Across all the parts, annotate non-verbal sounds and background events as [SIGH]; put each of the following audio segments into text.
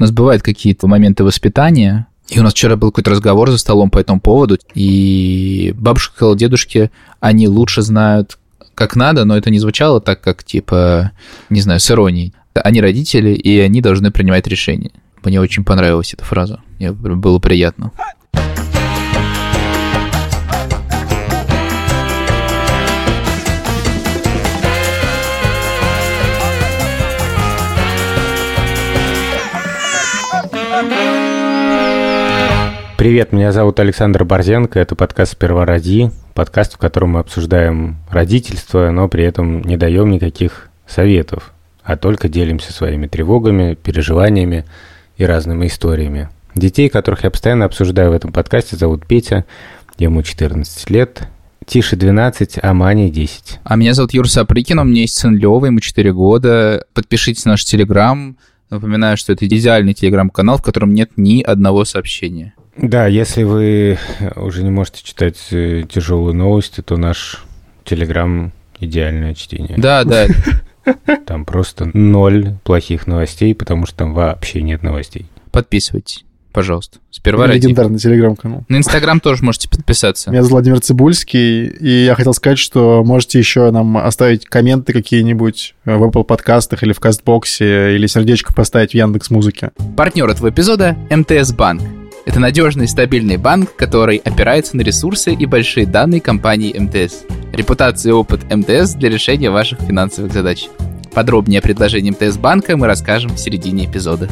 У нас бывают какие-то моменты воспитания, и у нас вчера был какой-то разговор за столом по этому поводу, и бабушка сказала дедушке, они лучше знают, как надо, но это не звучало так, как, типа, не знаю, с иронией. Они родители, и они должны принимать решения. Мне очень понравилась эта фраза. Мне было приятно. Привет, меня зовут Александр Борзенко, это подкаст «Сперва роди», подкаст, в котором мы обсуждаем родительство, но при этом не даем никаких советов, а только делимся своими тревогами, переживаниями и разными историями. Детей, которых я постоянно обсуждаю в этом подкасте, зовут Петя, ему 14 лет, Тише 12, а Мане 10. А меня зовут Юр Сапрыкин, у меня есть сын Лёва, ему 4 года. Подпишитесь на наш Телеграм. Напоминаю, что это идеальный телеграм-канал, в котором нет ни одного сообщения. Да, если вы уже не можете читать э, тяжелые новости, то наш Телеграм идеальное чтение. Да, да. [LAUGHS] Там просто ноль плохих новостей, потому что там вообще нет новостей. Подписывайтесь, пожалуйста. Сперва Легендарный телеграм-канал. На Инстаграм тоже можете подписаться. Меня зовут Владимир Цибульский, и я хотел сказать, что можете еще нам оставить комменты какие-нибудь в Apple подкастах или в Кастбоксе, или сердечко поставить в Яндекс Музыке. Партнер этого эпизода – МТС Банк. Это надежный и стабильный банк, который опирается на ресурсы и большие данные компании МТС. Репутация и опыт МТС для решения ваших финансовых задач. Подробнее о предложении МТС банка мы расскажем в середине эпизода.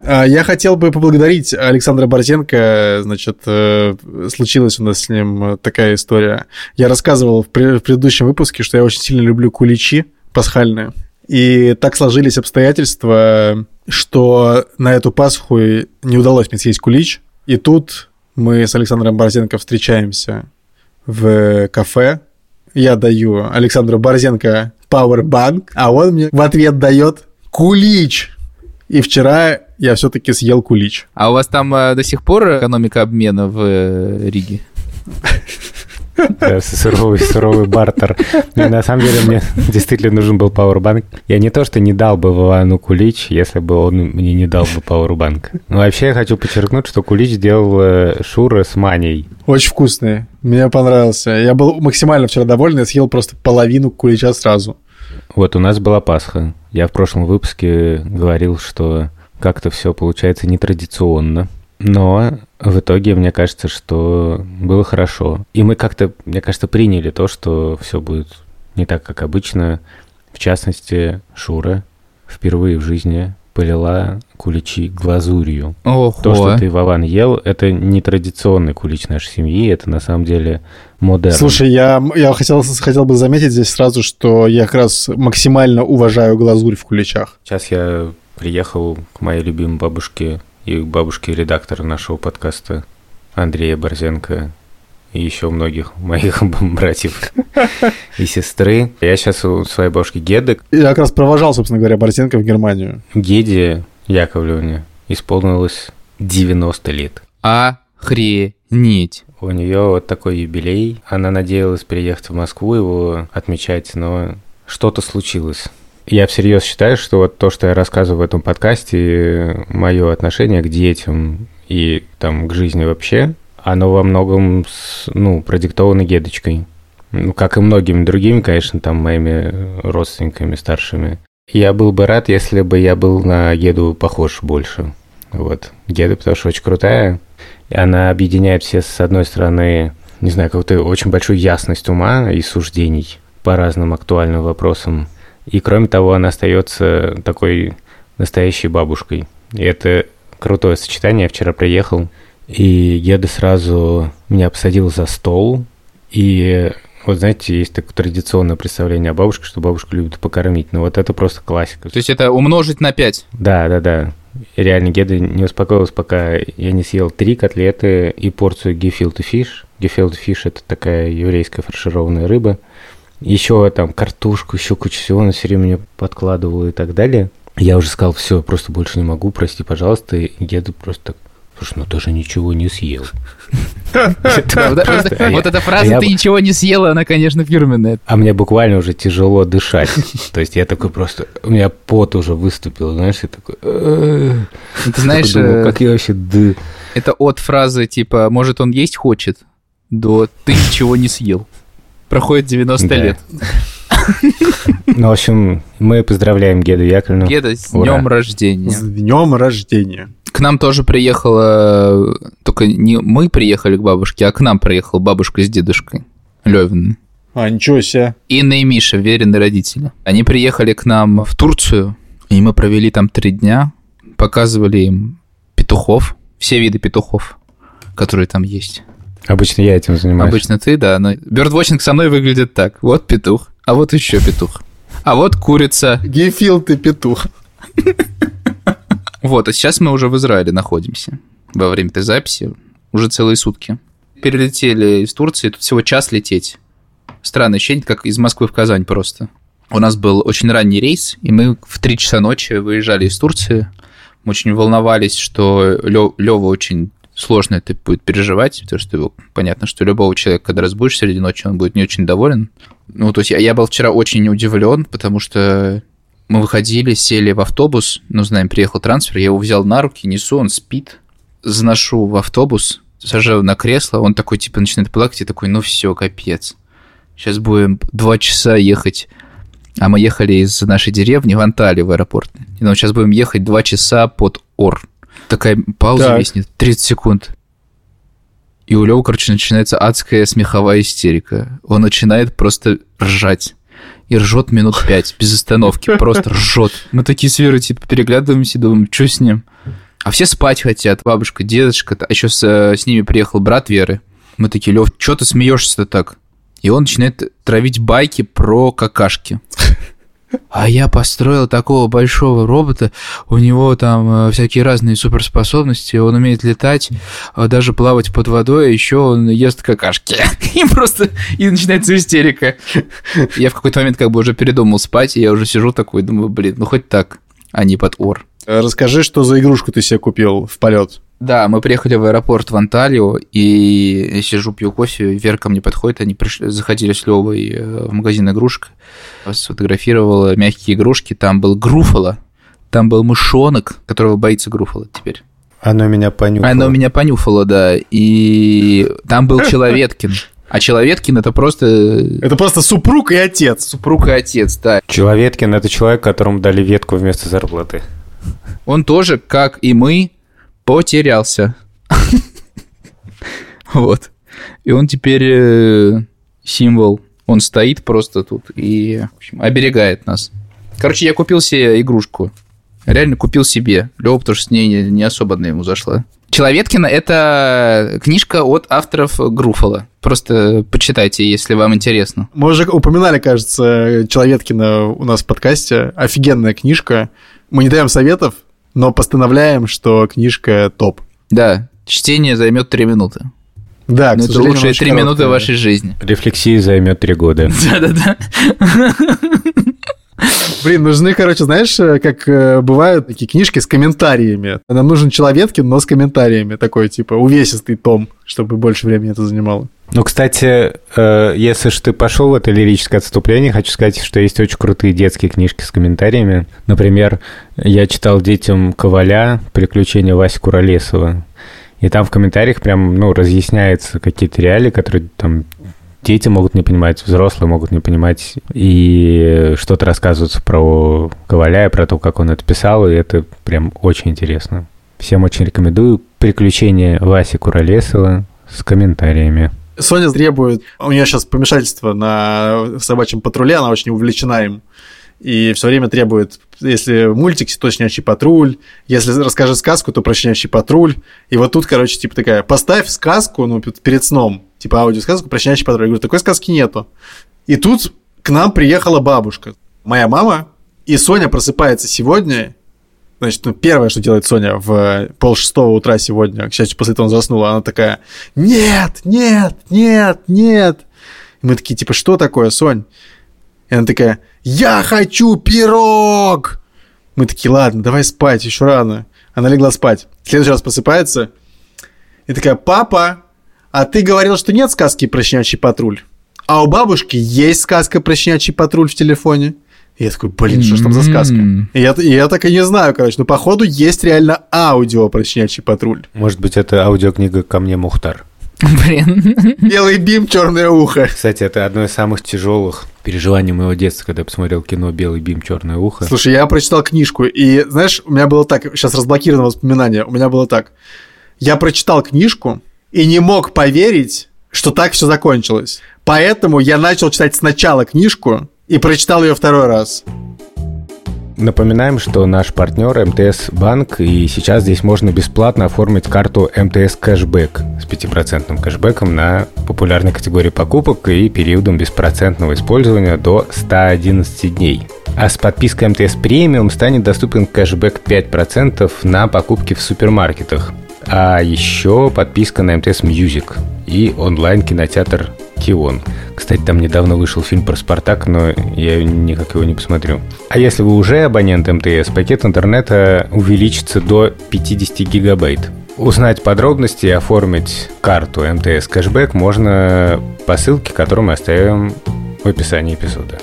А, я хотел бы поблагодарить Александра Борзенко. Значит, э, случилась у нас с ним такая история. Я рассказывал в предыдущем выпуске, что я очень сильно люблю куличи пасхальные. И так сложились обстоятельства, что на эту Пасху не удалось мне съесть кулич. И тут мы с Александром Борзенко встречаемся в кафе. Я даю Александру Борзенко Powerbank, а он мне в ответ дает кулич. И вчера я все-таки съел кулич. А у вас там э, до сих пор экономика обмена в э, Риге? [LAUGHS] Да, суровый, суровый бартер. И на самом деле мне действительно нужен был пауэрбанк. Я не то, что не дал бы Вовану кулич, если бы он мне не дал бы пауэрбанк. Но вообще я хочу подчеркнуть, что кулич сделал э, Шура с маней. Очень вкусный. Мне понравился. Я был максимально вчера доволен, я съел просто половину кулича сразу. Вот у нас была Пасха. Я в прошлом выпуске говорил, что как-то все получается нетрадиционно. Но в итоге, мне кажется, что было хорошо. И мы как-то, мне кажется, приняли то, что все будет не так, как обычно. В частности, Шура впервые в жизни полила куличи глазурью. Ого. То, что ты, Вован, ел, это не традиционный кулич нашей семьи, это на самом деле модерн. Слушай, я, я хотел, хотел бы заметить здесь сразу, что я как раз максимально уважаю глазурь в куличах. Сейчас я приехал к моей любимой бабушке и бабушке редактора нашего подкаста Андрея Борзенко и еще многих моих [LAUGHS] братьев [LAUGHS] и сестры. Я сейчас у своей бабушки Геды. Я как раз провожал, собственно говоря, Борзенко в Германию. Геде Яковлевне исполнилось 90 лет. Охренеть. У нее вот такой юбилей. Она надеялась приехать в Москву его отмечать, но что-то случилось. Я всерьез считаю, что вот то, что я рассказываю в этом подкасте, мое отношение к детям и там к жизни вообще, оно во многом, ну, продиктовано Гедочкой. Ну, как и многими другими, конечно, там, моими родственниками старшими. Я был бы рад, если бы я был на Геду похож больше. Вот. Геда, потому что очень крутая. И она объединяет все, с одной стороны, не знаю, какую-то очень большую ясность ума и суждений по разным актуальным вопросам. И кроме того, она остается такой настоящей бабушкой. И это крутое сочетание. Я вчера приехал, и Геда сразу меня посадил за стол. И вот знаете, есть такое традиционное представление о бабушке, что бабушка любит покормить. Но вот это просто классика. То есть это умножить на 5? Да, да, да. реально Геда не успокоилась, пока я не съел три котлеты и порцию гефилте фиш. Гефилте фиш – это такая еврейская фаршированная рыба – еще там картошку, еще кучу всего, она все время мне подкладывала и так далее. Я уже сказал, все, просто больше не могу, прости, пожалуйста. И еду просто Слушай, ну ты же ничего не съел. Вот эта фраза «ты ничего не съела», она, конечно, фирменная. А мне буквально уже тяжело дышать. То есть я такой просто... У меня пот уже выступил, знаешь, я такой... Ты знаешь... э, Как я вообще... Это от фразы типа «может, он есть хочет?» до «ты ничего не съел». Проходит 90 Да. лет. [LAUGHS] Ну, в общем, мы поздравляем Геду Яковлевну. Геда, с Ура. днем рождения. С днем рождения. К нам тоже приехала... Только не мы приехали к бабушке, а к нам приехала бабушка с дедушкой. Левин. А, ничего себе. Инна и Миша, веренные родители. Они приехали к нам в Турцию, и мы провели там три дня, показывали им петухов, все виды петухов, которые там есть. Обычно я этим занимаюсь. Обычно ты, да, но бёрдвотчинг со мной выглядит так. Вот петух, а вот еще петух. А вот курица. Гефил ты петух. Вот, а сейчас мы уже в Израиле находимся во время этой записи. Уже целые сутки. Перелетели из Турции, тут всего час лететь. Странное ощущение, как из Москвы в Казань просто. У нас был очень ранний рейс, и мы в 3 часа ночи выезжали из Турции. Мы очень волновались, что Лева очень сложно это будет переживать, потому что его, понятно, что любого человека, когда разбудишь среди ночи, он будет не очень доволен. Ну, то есть я, я был вчера очень удивлен, потому что мы выходили, сели в автобус, ну, знаем, приехал трансфер, я его взял на руки, несу, он спит, заношу в автобус, сажаю на кресло, он такой, типа, начинает плакать, и такой, ну все, капец. Сейчас будем два часа ехать а мы ехали из нашей деревни в Анталию в аэропорт. И ну, сейчас будем ехать два часа под Ор. Такая пауза Так. виснет, 30 секунд. И у Лёвы, короче, начинается адская смеховая истерика. Он начинает просто ржать. И ржет минут пять, без остановки, просто ржет. Мы такие с Верой, типа, переглядываемся и думаем, что с ним? А все спать хотят, бабушка, дедушка, а еще с, э, с ними приехал брат Веры. Мы такие, Лев, что ты смеешься-то так? И он начинает травить байки про какашки. А я построил такого большого робота, у него там э, всякие разные суперспособности, он умеет летать, э, даже плавать под водой, а еще он ест какашки. [LAUGHS] И просто и начинается истерика. Я в какой-то момент как бы уже передумал спать, и я уже сижу такой, думаю, блин, ну хоть так, а не под ор. Расскажи, что за игрушку ты себе купил в полет. Да, мы приехали в аэропорт в Анталию, и я сижу, пью кофе, Вера ко мне подходит, они пришли, заходили с Левой э, в магазин игрушек, сфотографировала мягкие игрушки, там был Груфало, там был мышонок, которого боится Груфало теперь. Оно меня понюхало. Оно меня понюхало, да, и там был Человеткин. А Человеткин это просто Это просто супруг и отец. супруг и отец, да. Человеткин – это человек, которому дали ветку вместо зарплаты. Он тоже, как и мы, потерялся. [LAUGHS] Вот. И он теперь э, символ. Он стоит просто тут и оберегает нас. Короче, я купил себе игрушку. Реально купил себе. Лёва, потому что с ней не, не особо на ему зашла. Человеткина – это книжка от авторов Груфола. Просто почитайте, если вам интересно. Мы уже упоминали, кажется, Человеткина у нас в подкасте. Офигенная книжка. Мы не даем советов, но постановляем, что книжка топ. Да, чтение займет три минуты. Да, к это лучшие три минуты вашей жизни. Рефлексии займет три года. [LAUGHS] Да-да-да. Блин, нужны, короче, знаешь, э, как э, бывают такие книжки с комментариями. Нам нужен Человеткин, но с комментариями. Такой, типа, увесистый том, чтобы больше времени это занимало. Ну, кстати, э, если же ты пошел в это лирическое отступление, хочу сказать, что есть очень крутые детские книжки с комментариями. Например, я читал детям Коваля «Приключения Васи Куролесова». И там в комментариях прям, ну, разъясняются какие-то реалии, которые там дети могут не понимать, взрослые могут не понимать. И что-то рассказывается про Коваля про то, как он это писал, и это прям очень интересно. Всем очень рекомендую «Приключения Васи Куролесова» с комментариями. Соня требует... У нее сейчас помешательство на собачьем патруле, она очень увлечена им. И все время требует, если мультик, то щенячий патруль, если расскажет сказку, то про щенячий патруль. И вот тут, короче, типа такая, поставь сказку, ну, перед сном, типа аудиосказку про щенячий патруль. Я говорю, такой сказки нету. И тут к нам приехала бабушка, моя мама, и Соня просыпается сегодня, Значит, ну, первое, что делает Соня в пол шестого утра сегодня, к счастью, после этого она заснула, она такая, нет, нет, нет, нет. И мы такие, типа, что такое, Сонь? И она такая, я хочу пирог! Мы такие, ладно, давай спать, еще рано. Она легла спать. В следующий раз просыпается, И такая, папа, а ты говорил, что нет сказки про щенячий патруль? А у бабушки есть сказка про щенячий патруль в телефоне. И я такой, блин, что ж там за сказка? И я, и я так и не знаю, короче. Но походу есть реально аудио про щенячий патруль. Может быть, это аудиокнига «Ко мне Мухтар». Блин. Белый бим, черное ухо. Кстати, это одно из самых тяжелых переживаний моего детства, когда я посмотрел кино «Белый бим, черное ухо». Слушай, я прочитал книжку, и, знаешь, у меня было так, сейчас разблокировано воспоминание, у меня было так. Я прочитал книжку и не мог поверить, что так все закончилось. Поэтому я начал читать сначала книжку и прочитал ее второй раз. Напоминаем, что наш партнер МТС Банк, и сейчас здесь можно бесплатно оформить карту МТС Кэшбэк с 5% кэшбэком на популярной категории покупок и периодом беспроцентного использования до 111 дней. А с подпиской МТС Премиум станет доступен кэшбэк 5% на покупки в супермаркетах. А еще подписка на МТС Music и онлайн-кинотеатр Кион. Кстати, там недавно вышел фильм про Спартак, но я никак его не посмотрю. А если вы уже абонент МТС, пакет интернета увеличится до 50 гигабайт. Узнать подробности и оформить карту МТС кэшбэк можно по ссылке, которую мы оставим в описании эпизода.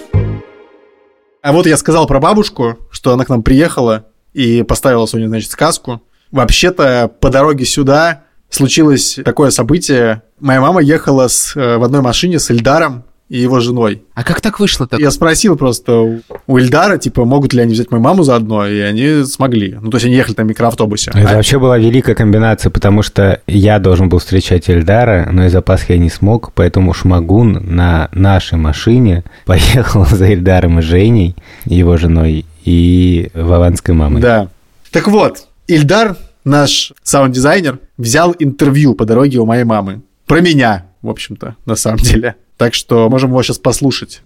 А вот я сказал про бабушку, что она к нам приехала и поставила Соне, значит, сказку. Вообще-то по дороге сюда случилось такое событие. Моя мама ехала с, э, в одной машине с Эльдаром и его женой. А как так вышло так? Я спросил просто у Эльдара, типа, могут ли они взять мою маму заодно, и они смогли. Ну, то есть они ехали в микроавтобусе. Это вообще была великая комбинация, потому что я должен был встречать Эльдара, но из-за Пасхи я не смог, поэтому Шмагун на нашей машине [LAUGHS] поехал за Эльдаром и Женей, его женой, и Вованской мамой. Да. Так вот, Ильдар, наш саунд-дизайнер, взял интервью по дороге у моей мамы. Про меня, в общем-то, на самом деле. Так что можем его сейчас послушать.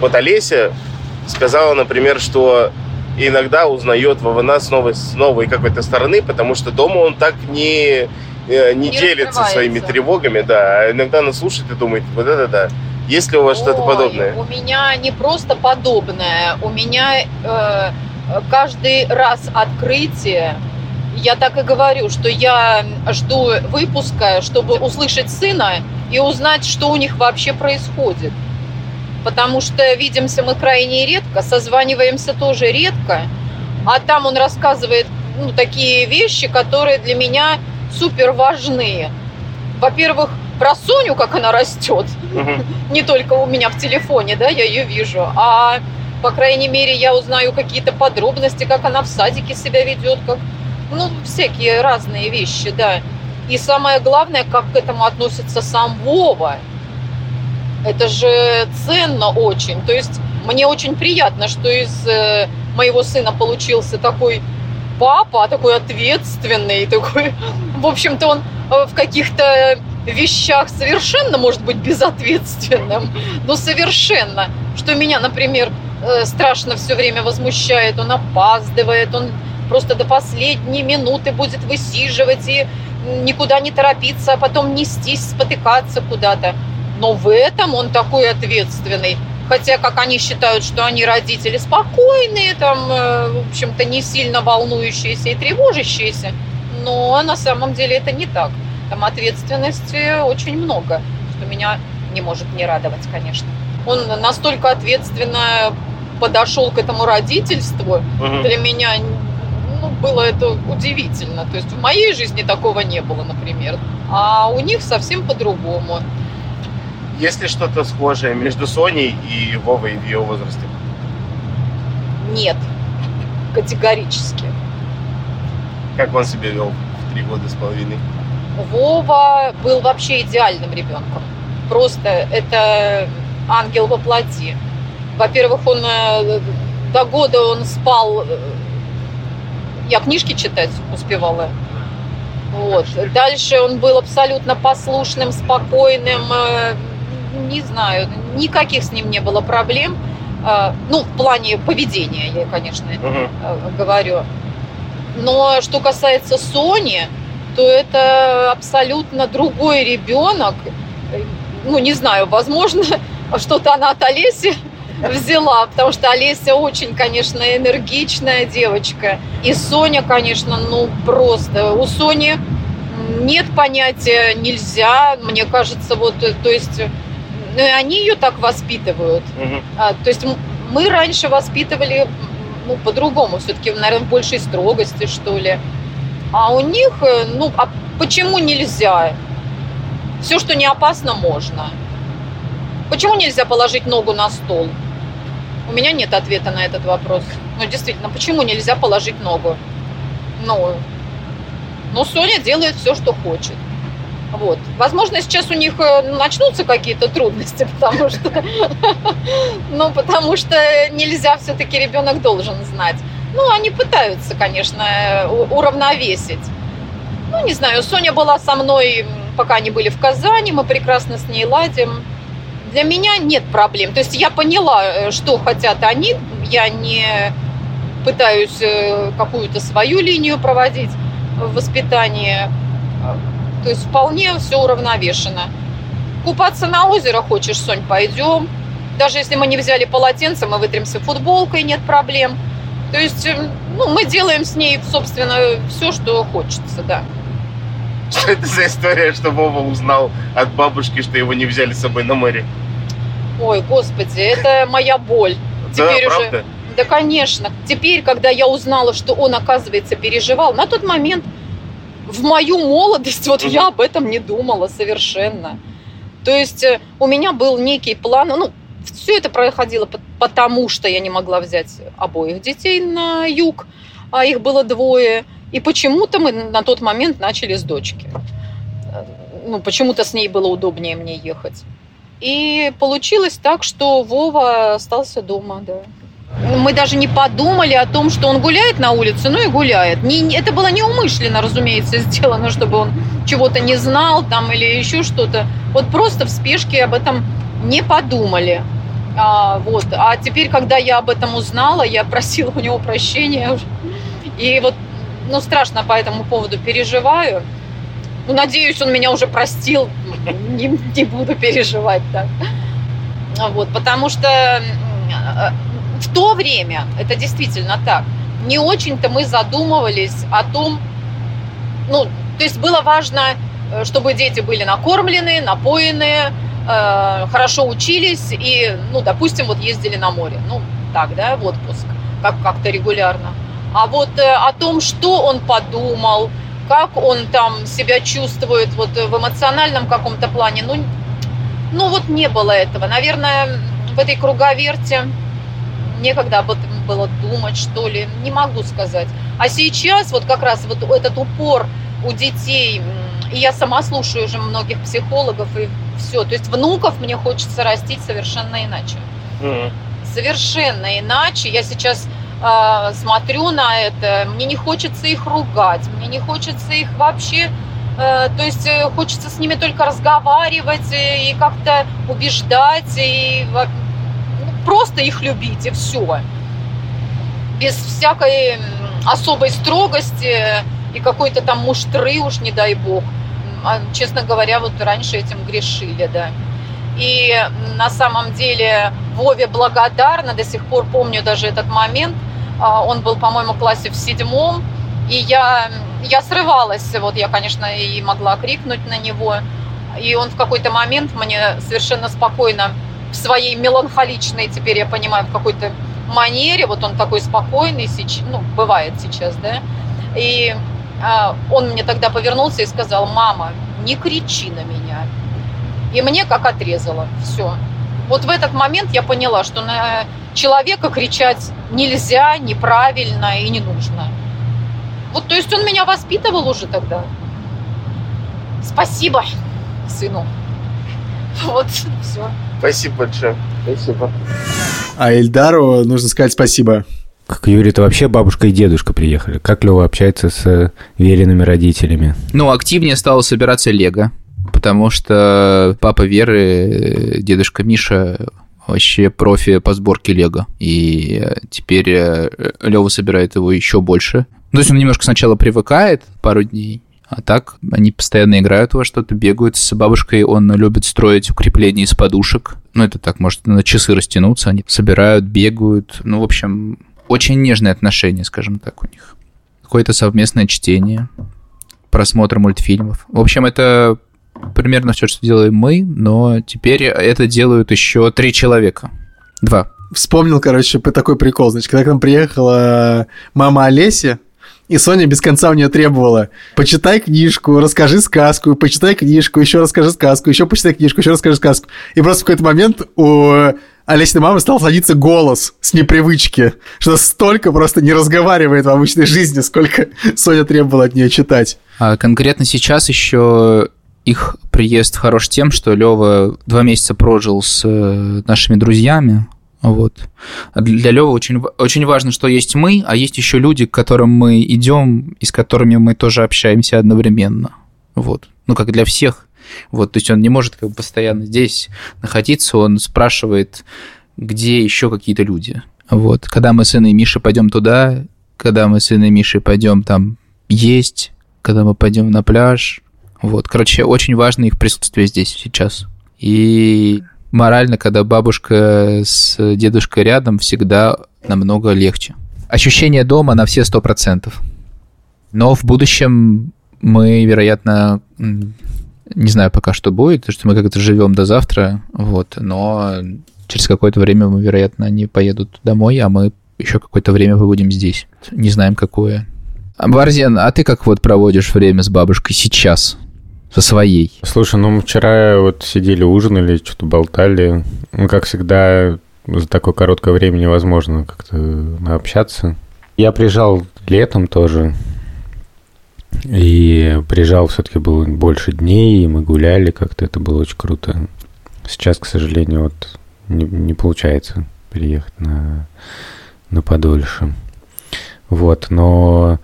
Вот Олеся сказала, например, что иногда узнает Вована с новой, с новой какой-то стороны, потому что дома он так не, э, не, Не делится своими тревогами, да. А иногда она слушает и думает, вот это да. Есть ли у вас что-то подобное? У меня не просто подобное, у меня э, каждый раз открытие. Я так и говорю, что я жду выпуска, чтобы услышать сына и узнать, что у них вообще происходит. Потому что видимся мы крайне редко, созваниваемся тоже редко, а там он рассказывает ну, такие вещи, которые для меня супер важны. Во-первых, про Соню, как она растет, Мгм. [LAUGHS] не только у меня в телефоне, да, я ее вижу, а по крайней мере я узнаю какие-то подробности, как она в садике себя ведет, как, ну, всякие разные вещи, да. И самое главное, как к этому относится сам Вова. Это же ценно очень. То есть мне очень приятно, что из э, моего сына получился такой папа, такой ответственный, такой, [LAUGHS] в общем-то, он э, в каких-то вещах совершенно может быть безответственным, [LAUGHS] но совершенно. Что меня, например, страшно все время возмущает, он опаздывает, он просто до последней минуты будет высиживать и никуда не торопиться, а потом нестись, спотыкаться куда-то. Но в этом он такой ответственный. Хотя, как они считают, что они родители спокойные, там, э, в общем-то, не сильно волнующиеся и тревожащиеся. Но на самом деле это не так. Там ответственности очень много, что меня не может не радовать, конечно. Он настолько ответственно подошел к этому родительству, Мгм. для меня ну, было это удивительно. То есть в моей жизни такого не было, например. А у них совсем по-другому. Есть ли что-то схожее между Соней и Вовой в ее возрасте? Нет. Категорически. Как он себя вел в три года с половиной? Вова был вообще идеальным ребенком. Просто это ангел во плоти. Во-первых, он э, до года он спал. э, Я книжки читать успевала. Вот. Дальше он был абсолютно послушным, спокойным. э, Не знаю, никаких с ним не было проблем. Ну, в плане поведения, я, конечно, э, говорю. Но что касается Сони, то это абсолютно другой ребенок. Ну, не знаю, возможно, [LAUGHS] что-то она от Олеси взяла, потому что Олеся очень, конечно, энергичная девочка. И Соня, конечно, ну просто. У Сони Нет понятия нельзя, мне кажется, вот, то есть, ну и они ее так воспитывают. Мгм. А, то есть мы раньше воспитывали ну, по-другому, все-таки, наверное, в большей строгости, что ли. А у них, э, ну, а почему нельзя? Все, что не опасно, можно. Почему нельзя положить ногу на стол? У меня нет ответа на этот вопрос. Ну, действительно, почему нельзя положить ногу? Ну, ну Соня делает все, что хочет. Вот. Возможно, сейчас у них э, начнутся какие-то трудности, [LAUGHS] потому что, [LAUGHS] ну, потому что нельзя все-таки ребенок должен знать. Ну, они пытаются, конечно, уравновесить. Ну, не знаю, Соня была со мной, пока они были в Казани, мы прекрасно с ней ладим. Для меня нет проблем. То есть я поняла, э, что хотят они. Я не пытаюсь э, какую-то свою линию проводить в воспитании. То есть вполне все уравновешено. Купаться на озеро хочешь, Сонь, пойдем. Даже если мы не взяли полотенце, мы вытремся футболкой, нет проблем. То есть, э, ну, мы делаем с ней, собственно, все, что хочется, да. Что это за история, что Вова узнал от бабушки, что его не взяли с собой на море? Ой, господи, это моя боль. Теперь да, уже- правда? Да, конечно. Теперь, когда я узнала, что он, оказывается, переживал, на тот момент, в мою молодость, вот я об этом не думала совершенно. То есть э, у меня был некий план, ну, все это происходило по- потому, что я не могла взять обоих детей на юг, а их было двое. И почему-то мы на тот момент начали с дочки. Э, Ну, почему-то с ней было удобнее мне ехать. И получилось так, что Вова остался дома, да. Мы даже не подумали о том, что он гуляет на улице, ну и гуляет. Не, это было неумышленно, разумеется, [LAUGHS] сделано, чтобы он чего-то не знал там или еще что-то. Вот просто в спешке об этом не подумали. А, вот. а теперь, когда я об этом узнала, я просила у него прощения. И вот, ну, страшно по этому поводу переживаю. Ну, надеюсь, он меня уже простил. Не, не буду переживать так. А Вот, потому что в то время, это действительно так, не очень-то мы задумывались о том, ну, то есть было важно, э, чтобы дети были накормлены, напоены, э, хорошо учились и, ну, допустим, вот ездили на море, ну, так, да, в отпуск, как- как-то регулярно. А вот э, о том, что он подумал, как он там себя чувствует вот в эмоциональном каком-то плане, ну, ну вот не было этого. Наверное, в этой круговерте некогда об этом было думать, что ли, не могу сказать. А сейчас вот как раз вот этот упор у детей, и я сама слушаю уже многих психологов, и все, то есть внуков мне хочется растить совершенно иначе. Мгм. Совершенно иначе. Я сейчас э, смотрю на это, мне не хочется их ругать, мне не хочется их вообще Э, То есть э, хочется с ними только разговаривать э, и как-то убеждать, и ну, просто их любить, и все. Без всякой особой строгости и какой-то там муштры уж, не дай бог. А, Честно говоря, вот раньше этим грешили, да. И на самом деле Вове благодарна, до сих пор помню даже этот момент. А, Он был, по-моему, в классе в седьмом, и я, я срывалась, вот я, конечно, и могла крикнуть на него. И он в какой-то момент мне совершенно спокойно в своей меланхоличной, теперь я понимаю, в какой-то манере, вот он такой спокойный, сейчас, ну, бывает сейчас, да, и а, он мне тогда повернулся и сказал, мама, не кричи на меня. И мне как отрезало, все. Вот в этот момент я поняла, что на человека кричать нельзя, неправильно и не нужно. Вот, то есть он меня воспитывал уже тогда. Спасибо сыну. Вот, все. Спасибо большое. Спасибо. А Эльдару нужно сказать спасибо. К Юре-то вообще бабушка и дедушка приехали. Как Лева общается с веренными родителями? Ну, активнее стало собираться Лего, потому что папа Веры, дедушка Миша вообще профи по сборке Лего. И э, теперь Лева собирает его еще больше. То есть он немножко сначала привыкает пару дней, а так они постоянно играют во что-то, бегают. С бабушкой он любит строить укрепления из подушек. Ну, это так, может, на часы растянуться. Они собирают, бегают. Ну, в общем, очень нежные отношения, скажем так, у них. Какое-то совместное чтение. просмотр мультфильмов. В общем, это примерно все, что делаем мы, но теперь это делают еще три человека. Два. Вспомнил, короче, такой прикол. Значит, когда к нам приехала мама Олеся, и Соня без конца у нее требовала, почитай книжку, расскажи сказку, почитай книжку, еще расскажи сказку, еще почитай книжку, еще расскажи сказку. И просто в какой-то момент у Олесиной мамы стал садиться голос с непривычки, что столько просто не разговаривает в обычной жизни, сколько [LAUGHS] Соня требовала от нее читать. А конкретно сейчас еще их приезд хорош тем, что Лева два месяца прожил с э, нашими друзьями, вот. А для Лёвы очень, очень важно, что есть мы, а есть еще люди, к которым мы идем и с которыми мы тоже общаемся одновременно. Вот. Ну, как для всех. Вот, то есть он не может как бы постоянно здесь находиться, он спрашивает, где еще какие-то люди. Вот. Когда мы с Инной и Мишей пойдем туда, когда мы с Инной и Мишей пойдем там есть, когда мы пойдем на пляж. Вот. Короче, очень важно их присутствие здесь сейчас. И морально, когда бабушка с дедушкой рядом, всегда намного легче. Ощущение дома на все сто процентов. Но в будущем мы, вероятно, не знаю пока, что будет, потому что мы как-то живем до завтра, вот, но через какое-то время мы, вероятно, они поедут домой, а мы еще какое-то время побудем здесь. Не знаем, какое. Барзен, а ты как вот проводишь время с бабушкой сейчас? Со своей. Слушай, ну мы вчера вот сидели, ужинали, что-то болтали. Ну, как всегда, за такое короткое время невозможно как-то общаться. Я приезжал летом тоже, и приезжал все-таки было больше дней, и мы гуляли как-то, это было очень круто. Сейчас, к сожалению, вот не, не получается переехать на, на подольше. Вот, но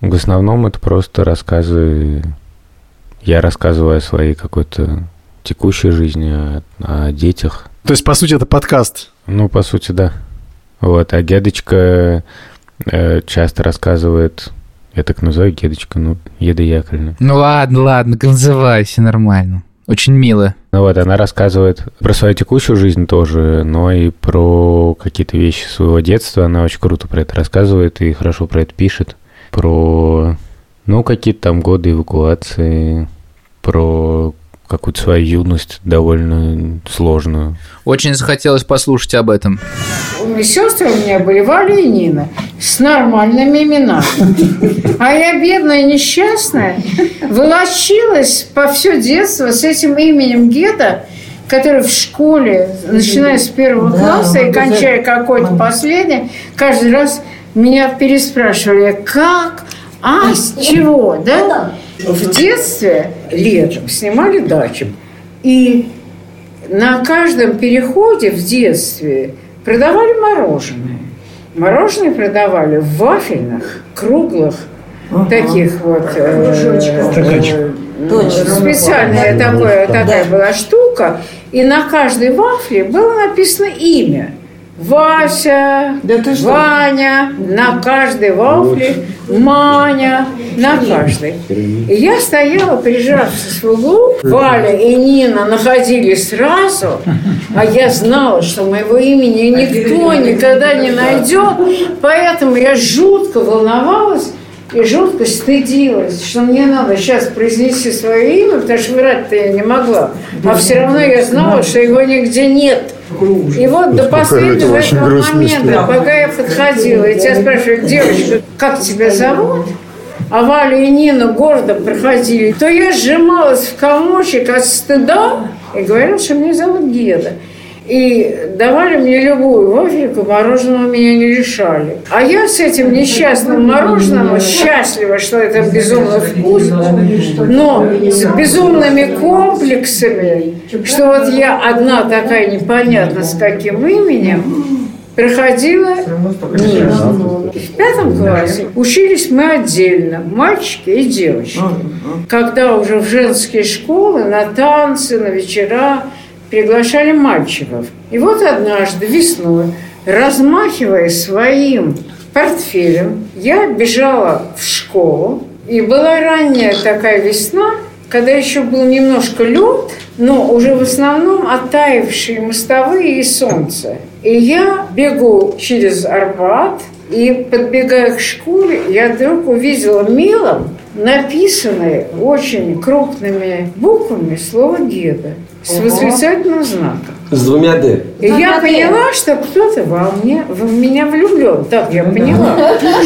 в основном это просто рассказы я рассказываю о своей какой-то текущей жизни, о, о детях. То есть, по сути, это подкаст? Ну, по сути, да. Вот, а Гедочка э, часто рассказывает, я так называю Гедочка, ну, Еда Яковлевна. Ну ладно, ладно, называй, все нормально. Очень мило. Ну вот, она рассказывает про свою текущую жизнь тоже, но и про какие-то вещи своего детства. Она очень круто про это рассказывает и хорошо про это пишет. Про, ну, какие-то там годы эвакуации, про какую-то свою юность довольно сложную. Очень захотелось послушать об этом. Сестры у меня были Валя и Нина с нормальными именами. А я, бедная, несчастная, волочилась по все детство с этим именем Геда, который в школе, начиная с первого класса и кончая какой-то последний, каждый раз меня переспрашивали, как, а, с чего, да? В детстве летом снимали дачу. И на каждом переходе в детстве продавали мороженое. Мороженое продавали в вафельных, круглых, ага. таких вот... Э, э, специальная такое, такая была штука. И на каждой вафле было написано имя. Вася, да ты что? Ваня, на каждой вафле, Маня, на каждой. И я стояла, прижавшись в углу, Валя и Нина находились сразу, а я знала, что моего имени никто никогда не найдет, поэтому я жутко волновалась, и жутко стыдилась, что мне надо сейчас произнести свое имя, потому что врать-то я не могла. А все равно я знала, что его нигде нет. И вот до последнего этого момента, пока я подходила, и тебя спрашивают, девочка, как тебя зовут? А Валя и Нина гордо проходили, то я сжималась в комочек от стыда и говорила, что меня зовут Геда. И давали мне любую вафельку, мороженого меня не лишали. А я с этим несчастным мороженым счастлива, что это безумно вкусно, но с безумными комплексами, что вот я одна такая непонятно с каким именем, проходила Нина. В пятом классе учились мы отдельно, мальчики и девочки. Когда уже в женские школы, на танцы, на вечера, приглашали мальчиков. И вот однажды весной, размахивая своим портфелем, я бежала в школу. И была ранняя такая весна, когда еще был немножко лед, но уже в основном оттаившие мостовые и солнце. И я бегу через Арбат, И подбегая к школе, я вдруг увидела мелом написанное очень крупными буквами слово «деда» с восклицательным знаком. С двумя «д». И я поняла, что кто-то во мне, в меня влюблен. Так я поняла.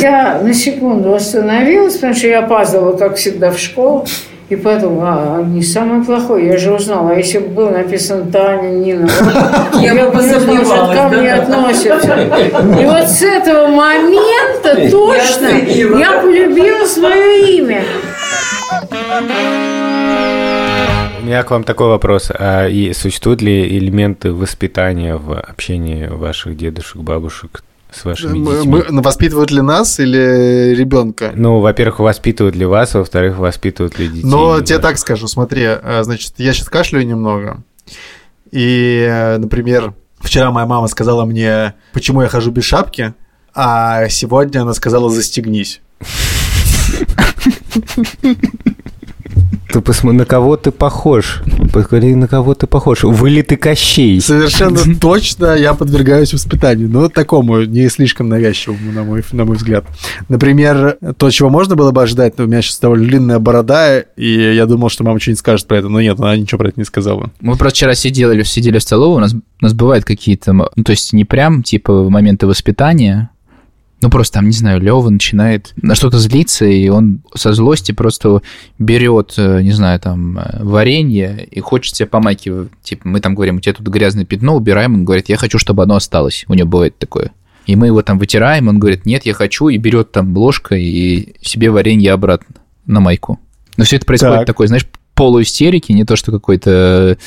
Я на секунду остановилась, потому что я опаздывала, как всегда, в школу. И подумала, а, не самое плохое, я же узнала, а если бы было написано Таня, Нина, [LAUGHS] я бы не знала, ко мне относятся. И вот с этого момента точно я полюбила свое имя. У меня к вам такой вопрос. А и существуют ли элементы воспитания в общении ваших дедушек, бабушек с вашими Мы, детьми? мы- ну, воспитывают ли нас или ребенка? Ну, во-первых, воспитывают ли вас, во-вторых, воспитывают ли детей? Но тебе так скажу, смотри, э, значит, я сейчас кашляю немного. И, э, например, вчера моя мама сказала мне, почему я хожу без шапки, а сегодня она сказала, застегнись. [LAUGHS] Ты посмотри, на кого ты похож. Посмотри, на кого ты похож. Вылитый Кощей. Совершенно [LAUGHS] точно я подвергаюсь воспитанию, но такому, не слишком навязчивому, на мой, на мой взгляд. Например, то, чего можно было бы ожидать, но у меня сейчас довольно длинная борода, и я думал, что мама что-нибудь скажет про это, но нет, она ничего про это не сказала. Мы просто вчера сидели, сидели в столовой, у нас, у нас бывают какие-то, ну, то есть не прям, типа, моменты воспитания, ну, просто там, не знаю, Лева начинает на что-то злиться, и он со злости просто берет, э, не знаю, там, э, варенье и хочет себе помакивать. Типа, мы там говорим, у тебя тут грязное пятно, убираем, он говорит, я хочу, чтобы оно осталось. У него бывает такое. И мы его там вытираем, он говорит, нет, я хочу, и берет там ложкой и себе варенье обратно на майку. Но все это происходит Так. такой, знаешь, полуистерики, не то, что какой-то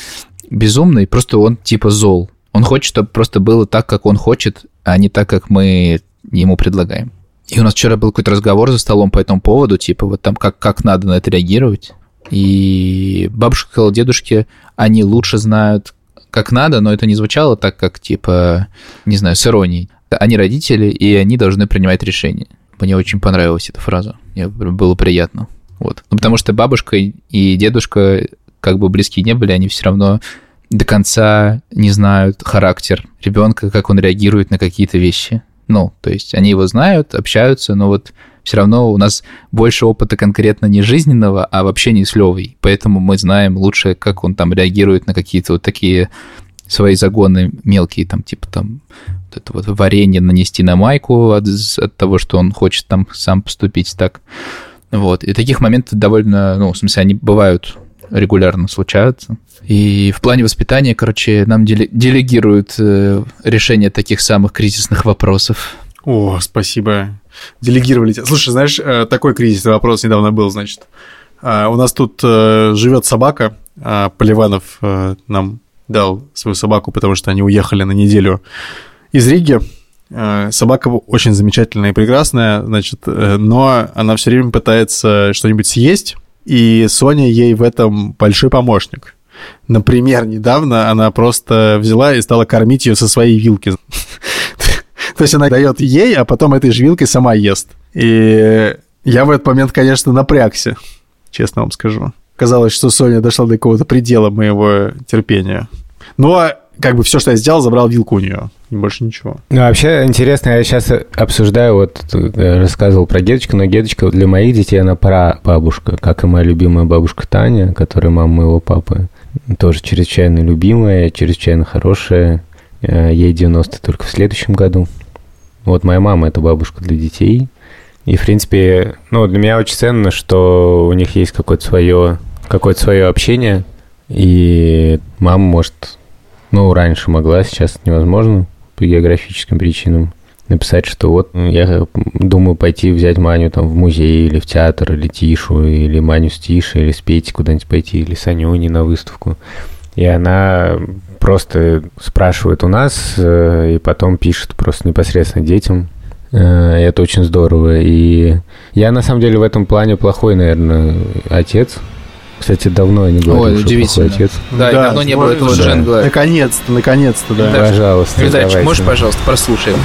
безумный, просто он типа зол. Он хочет, чтобы просто было так, как он хочет, а не так, как мы ему предлагаем. И у нас вчера был какой-то разговор за столом по этому поводу, типа вот там как, как надо на это реагировать. И бабушка сказала дедушке, они лучше знают, как надо, но это не звучало так, как типа, не знаю, с иронией. Они родители, и они должны принимать решения. Мне очень понравилась эта фраза. Мне было приятно. Вот. Ну, потому что бабушка и дедушка, как бы близкие не были, они все равно до конца не знают характер ребенка, как он реагирует на какие-то вещи. Ну, то есть они его знают, общаются, но вот все равно у нас больше опыта конкретно не жизненного, а в общении с Левой. Поэтому мы знаем лучше, как он там реагирует на какие-то вот такие свои загоны мелкие, там, типа там вот это вот варенье нанести на майку от, от того, что он хочет там сам поступить так. Вот. И таких моментов довольно, ну, в смысле, они бывают регулярно случаются. И в плане воспитания, короче, нам деле- делегируют э, решение таких самых кризисных вопросов. О, спасибо. Делегировали тебя. Слушай, знаешь, э, такой кризисный вопрос недавно был, значит. А, У нас тут э, живет собака. а, Поливанов нам дал свою собаку, потому что они уехали на неделю из Риги. Э, Собака очень замечательная и прекрасная, значит, но она все время пытается что-нибудь съесть, и Соня ей в этом большой помощник. Например, недавно она просто взяла и стала кормить ее со своей вилки. [LAUGHS] То есть она дает ей, а потом этой же вилкой сама ест. И я в этот момент, конечно, напрягся, честно вам скажу. Казалось, что Соня дошла до какого-то предела моего терпения. Но как бы все, что я сделал, забрал вилку у нее. Больше ничего. Ну, вообще интересно, я сейчас обсуждаю, вот э, рассказывал про Гедочку, но Гедочка для моих детей, она прабабушка, как и моя любимая бабушка Таня, которая мама моего папы, тоже чрезвычайно любимая, чрезвычайно хорошая, Э, ей 90 только в следующем году. Вот моя мама – это бабушка для детей, и, в принципе, ну, для меня очень ценно, что у них есть какое-то свое, какое-то свое общение, и мама может, ну, раньше могла, сейчас невозможно по географическим причинам написать, что вот я думаю пойти взять Маню там в музей или в театр, или Тишу, или Маню с Тишей, или с Петей куда-нибудь пойти, или с Анюней на выставку. И она просто спрашивает у нас э, и потом пишет просто непосредственно детям. Э, это очень здорово. И я на самом деле в этом плане плохой, наверное, отец. Кстати, давно я не говорил, Ой, что удивительно. плохой отец. Да, и давно не было этого да. джингла. Наконец-то, наконец-то, да. Да. Пожалуйста, Передача, давайте. можешь, пожалуйста, прослушаем?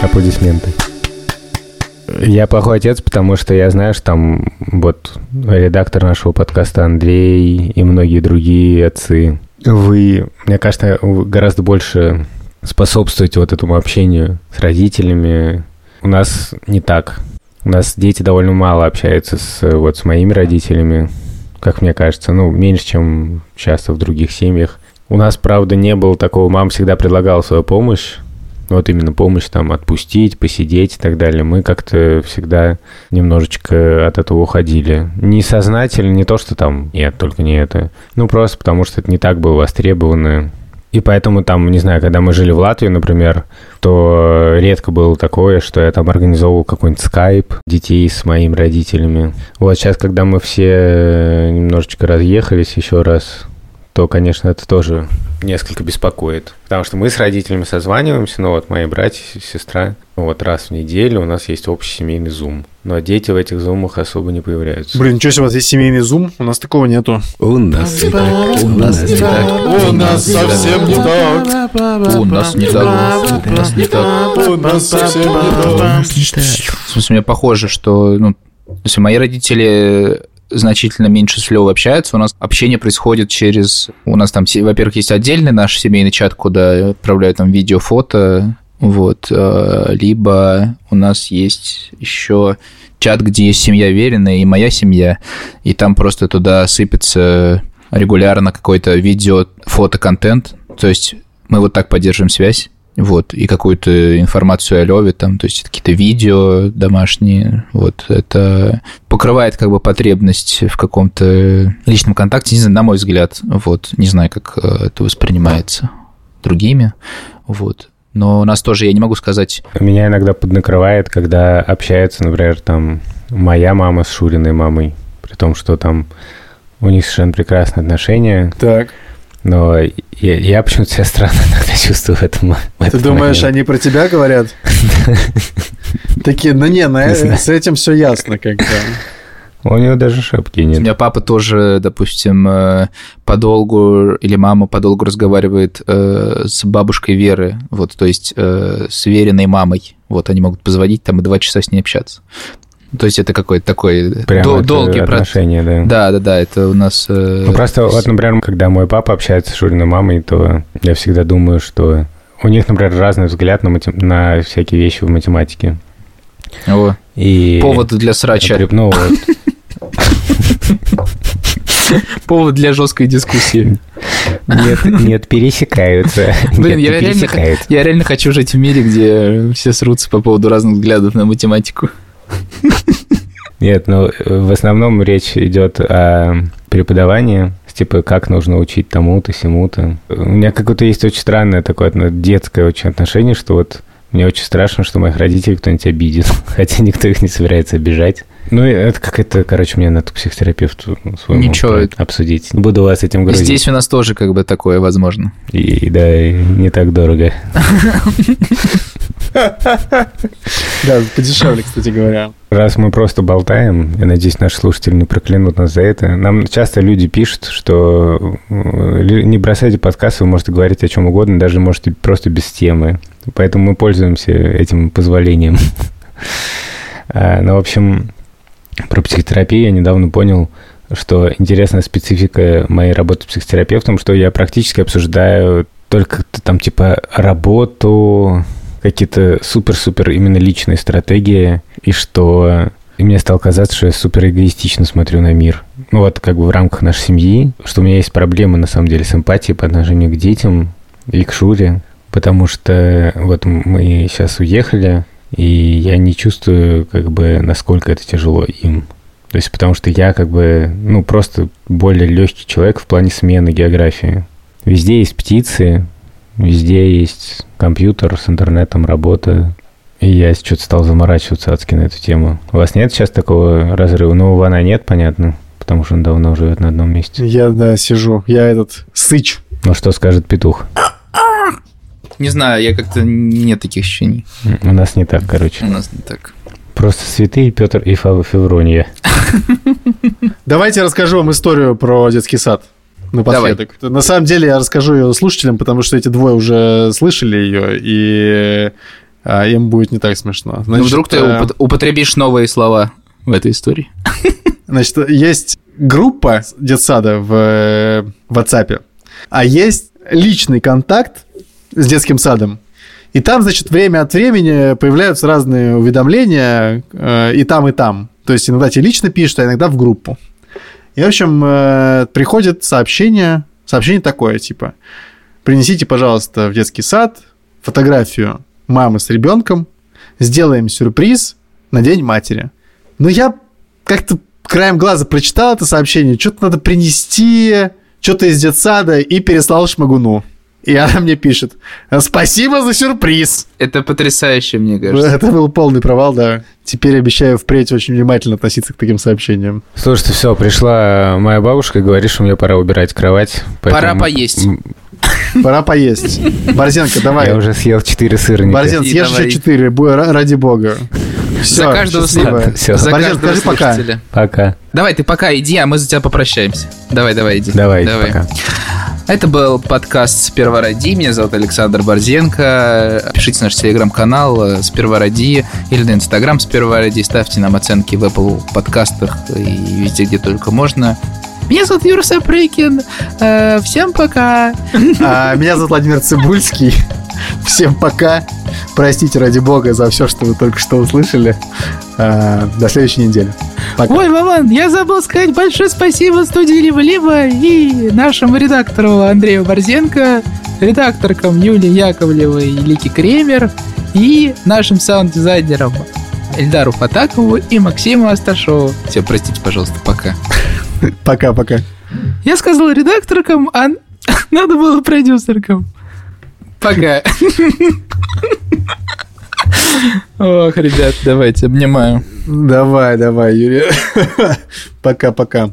Аплодисменты. Я плохой отец, потому что я, знаешь, там вот редактор нашего подкаста Андрей и многие другие отцы. Вы, мне кажется, вы гораздо больше способствуете вот этому общению с родителями. У нас не так. У нас дети довольно мало общаются с, вот, с моими родителями, как мне кажется. Ну, меньше, чем часто в других семьях. У нас, правда, не было такого. Мама всегда предлагала свою помощь. Вот именно помощь там отпустить, посидеть и так далее. Мы как-то всегда немножечко от этого уходили. Несознательно, не то, что там нет, только не это. Ну, просто потому что это не так было востребовано. И поэтому там, не знаю, когда мы жили в Латвии, например, то редко было такое, что я там организовывал какой-нибудь скайп детей с моими родителями. Вот сейчас, когда мы все немножечко разъехались еще раз, то, конечно, это тоже несколько беспокоит. Потому что мы с родителями созваниваемся, ну вот мои братья, сестра, вот раз в неделю у нас есть общий семейный зум. Но дети в этих зумах особо не появляются. Блин, ничего себе, у вас есть семейный зум? У нас такого нету. У нас не так, у нас не так. У нас совсем не так. У нас не так, у нас не так. У нас совсем не так. В смысле, мне похоже, что, ну, если мои родители значительно меньше с Левой общаются. У нас общение происходит через... У нас там, во-первых, есть отдельный наш семейный чат, куда отправляют там видео, фото, вот. э, Либо у нас есть еще чат, где есть семья Верина и моя семья, и там просто туда сыпется регулярно какой-то видео, фото-контент. То есть мы вот так поддерживаем связь. Вот, и какую-то информацию о Леве, там, то есть какие-то видео домашние, вот, это покрывает как бы потребность в каком-то личном контакте, не знаю, на мой взгляд, вот, не знаю, как э, это воспринимается другими, вот. Но у нас тоже, я не могу сказать, Меня иногда поднакрывает, когда общается, например, там моя мама с Шуриной мамой, при том, что там у них совершенно прекрасные отношения, Так. но я, я почему-то себя странно иногда чувствую в этом. в Ты этот думаешь, момент. они про тебя говорят? [LAUGHS] Такие, ну не, знаю. с этим все ясно как бы. У него даже шапки У нет. меня папа тоже, допустим, э, подолгу, или мама подолгу разговаривает э, с бабушкой Веры, вот, то есть э, с Вериной мамой. Вот, они могут позвонить там и два часа с ней общаться. То есть это какой-то такой Прям дол- это долгий процесс. отношения, да. Да, да, да, это у нас... э, Ну, просто, вот, например, когда мой папа общается с Шуриной мамой, то я всегда думаю, что у них, например, разный взгляд на, матем- на всякие вещи в математике. о, И... повод для срача. Ну, вот. Повод для жесткой дискуссии. Нет, нет, пересекаются. Блин, Нет, я реально, я реально хочу жить в мире, где все срутся по поводу разных взглядов на математику. Нет, ну, в основном речь идет о преподавании, типа, как нужно учить тому-то, сему-то. У меня какое-то есть очень странное такое детское очень отношение, что вот мне очень страшно, что моих родителей кто-нибудь обидит, [LAUGHS] хотя никто их не собирается обижать. Ну, это какая-то, короче, мне надо к психотерапевту своему Ничего, это- обсудить. Буду вас этим грузить. Здесь у нас тоже как бы такое возможно. И, и да, и не так дорого. Да, подешевле, кстати говоря. Раз мы просто болтаем, я надеюсь, наши слушатели не проклянут нас за это. Нам часто люди пишут, что э, не бросайте подкаст, вы можете говорить о чем угодно, даже можете просто без темы. Поэтому мы пользуемся этим позволением. [LAUGHS] А, Ну, в общем, про психотерапию я недавно понял, что интересная специфика моей работы психотерапевтом, что я практически обсуждаю только там типа работу, какие-то супер-супер именно личные стратегии, и что и мне стало казаться, что я супер эгоистично смотрю на мир. Ну вот как бы в рамках нашей семьи, что у меня есть проблемы на самом деле с эмпатией по отношению к детям и к Шуре, потому что вот мы сейчас уехали, и я не чувствую как бы насколько это тяжело им. То есть потому что я как бы, ну, просто более легкий человек в плане смены географии. Везде есть птицы, везде есть компьютер с интернетом, работа. И я что-то стал заморачиваться адски на эту тему. У вас нет сейчас такого разрыва? Ну, у Вана нет, понятно, потому что он давно живет на одном месте. Я, да, сижу. Я этот сыч. Ну, что скажет петух? Не знаю, я как-то нет таких ощущений. У нас не так, короче. У нас не так. Просто святые Петр и Фава Февронья. [LAUGHS] Давайте расскажу вам историю про детский сад. Напоследок. На самом деле я расскажу ее слушателям, потому что эти двое уже слышали ее, и а, им будет не так смешно. Ну, вдруг ты э, упот- употребишь новые слова в этой истории. [LAUGHS] Значит, есть группа детсада в э, WhatsApp, а есть личный контакт с детским садом. И там, значит, время от времени появляются разные уведомления э, и там, и там. То есть иногда тебе лично пишут, а иногда в группу. И, в общем, э, приходит сообщение, сообщение такое, типа, принесите, пожалуйста, в детский сад фотографию мамы с ребенком, сделаем сюрприз на День матери. Но я как-то краем глаза прочитал это сообщение, что-то надо принести, что-то из детсада, и переслал Шмагуну. И она мне пишет, спасибо за сюрприз. Это потрясающе, мне кажется. Это был полный провал, да. Теперь обещаю впредь очень внимательно относиться к таким сообщениям. Слушайте, все, пришла моя бабушка и говорит, что мне пора убирать кровать. Пора поэтому- поесть. М, Пора поесть. Борзенко, давай. Я уже съел 4 сырника. Борзен, съешь давай. еще четыре, бу- ра- ради бога. За Всё, каждого счастливо. Всё. За Борзен, каждого скажи пока. Пока. Давай, ты пока иди, а мы за тебя попрощаемся. Давай, давай, иди. Давай, пока. Это был подкаст «Сперва ради». Меня зовут Александр Борзенко. Пишите наш телеграм-канал э, «Сперва ради» или на инстаграм «Сперва ради». Ставьте нам оценки в Apple подкастах и везде, где только можно. Меня зовут Юра Сапрыкин. Э, Всем пока. А, Меня зовут Владимир Цибульский. Всем пока. Простите, ради бога, за все, что вы только что услышали. А, До следующей недели. Пока. Ой, Вован, я забыл сказать большое спасибо студии Либо-Либо и нашему редактору Андрею Борзенко, редакторкам Юлии Яковлевой и Лики Кремер и нашим саунд-дизайнерам Эльдару Фатакову и Максиму Асташову. Все, простите, пожалуйста, пока. [LAUGHS] Пока-пока. Я сказал редакторкам, а [LAUGHS] надо было продюсеркам. Пока. Ох, ребят, давайте, обнимаю. Давай, давай, Юрий. Пока-пока.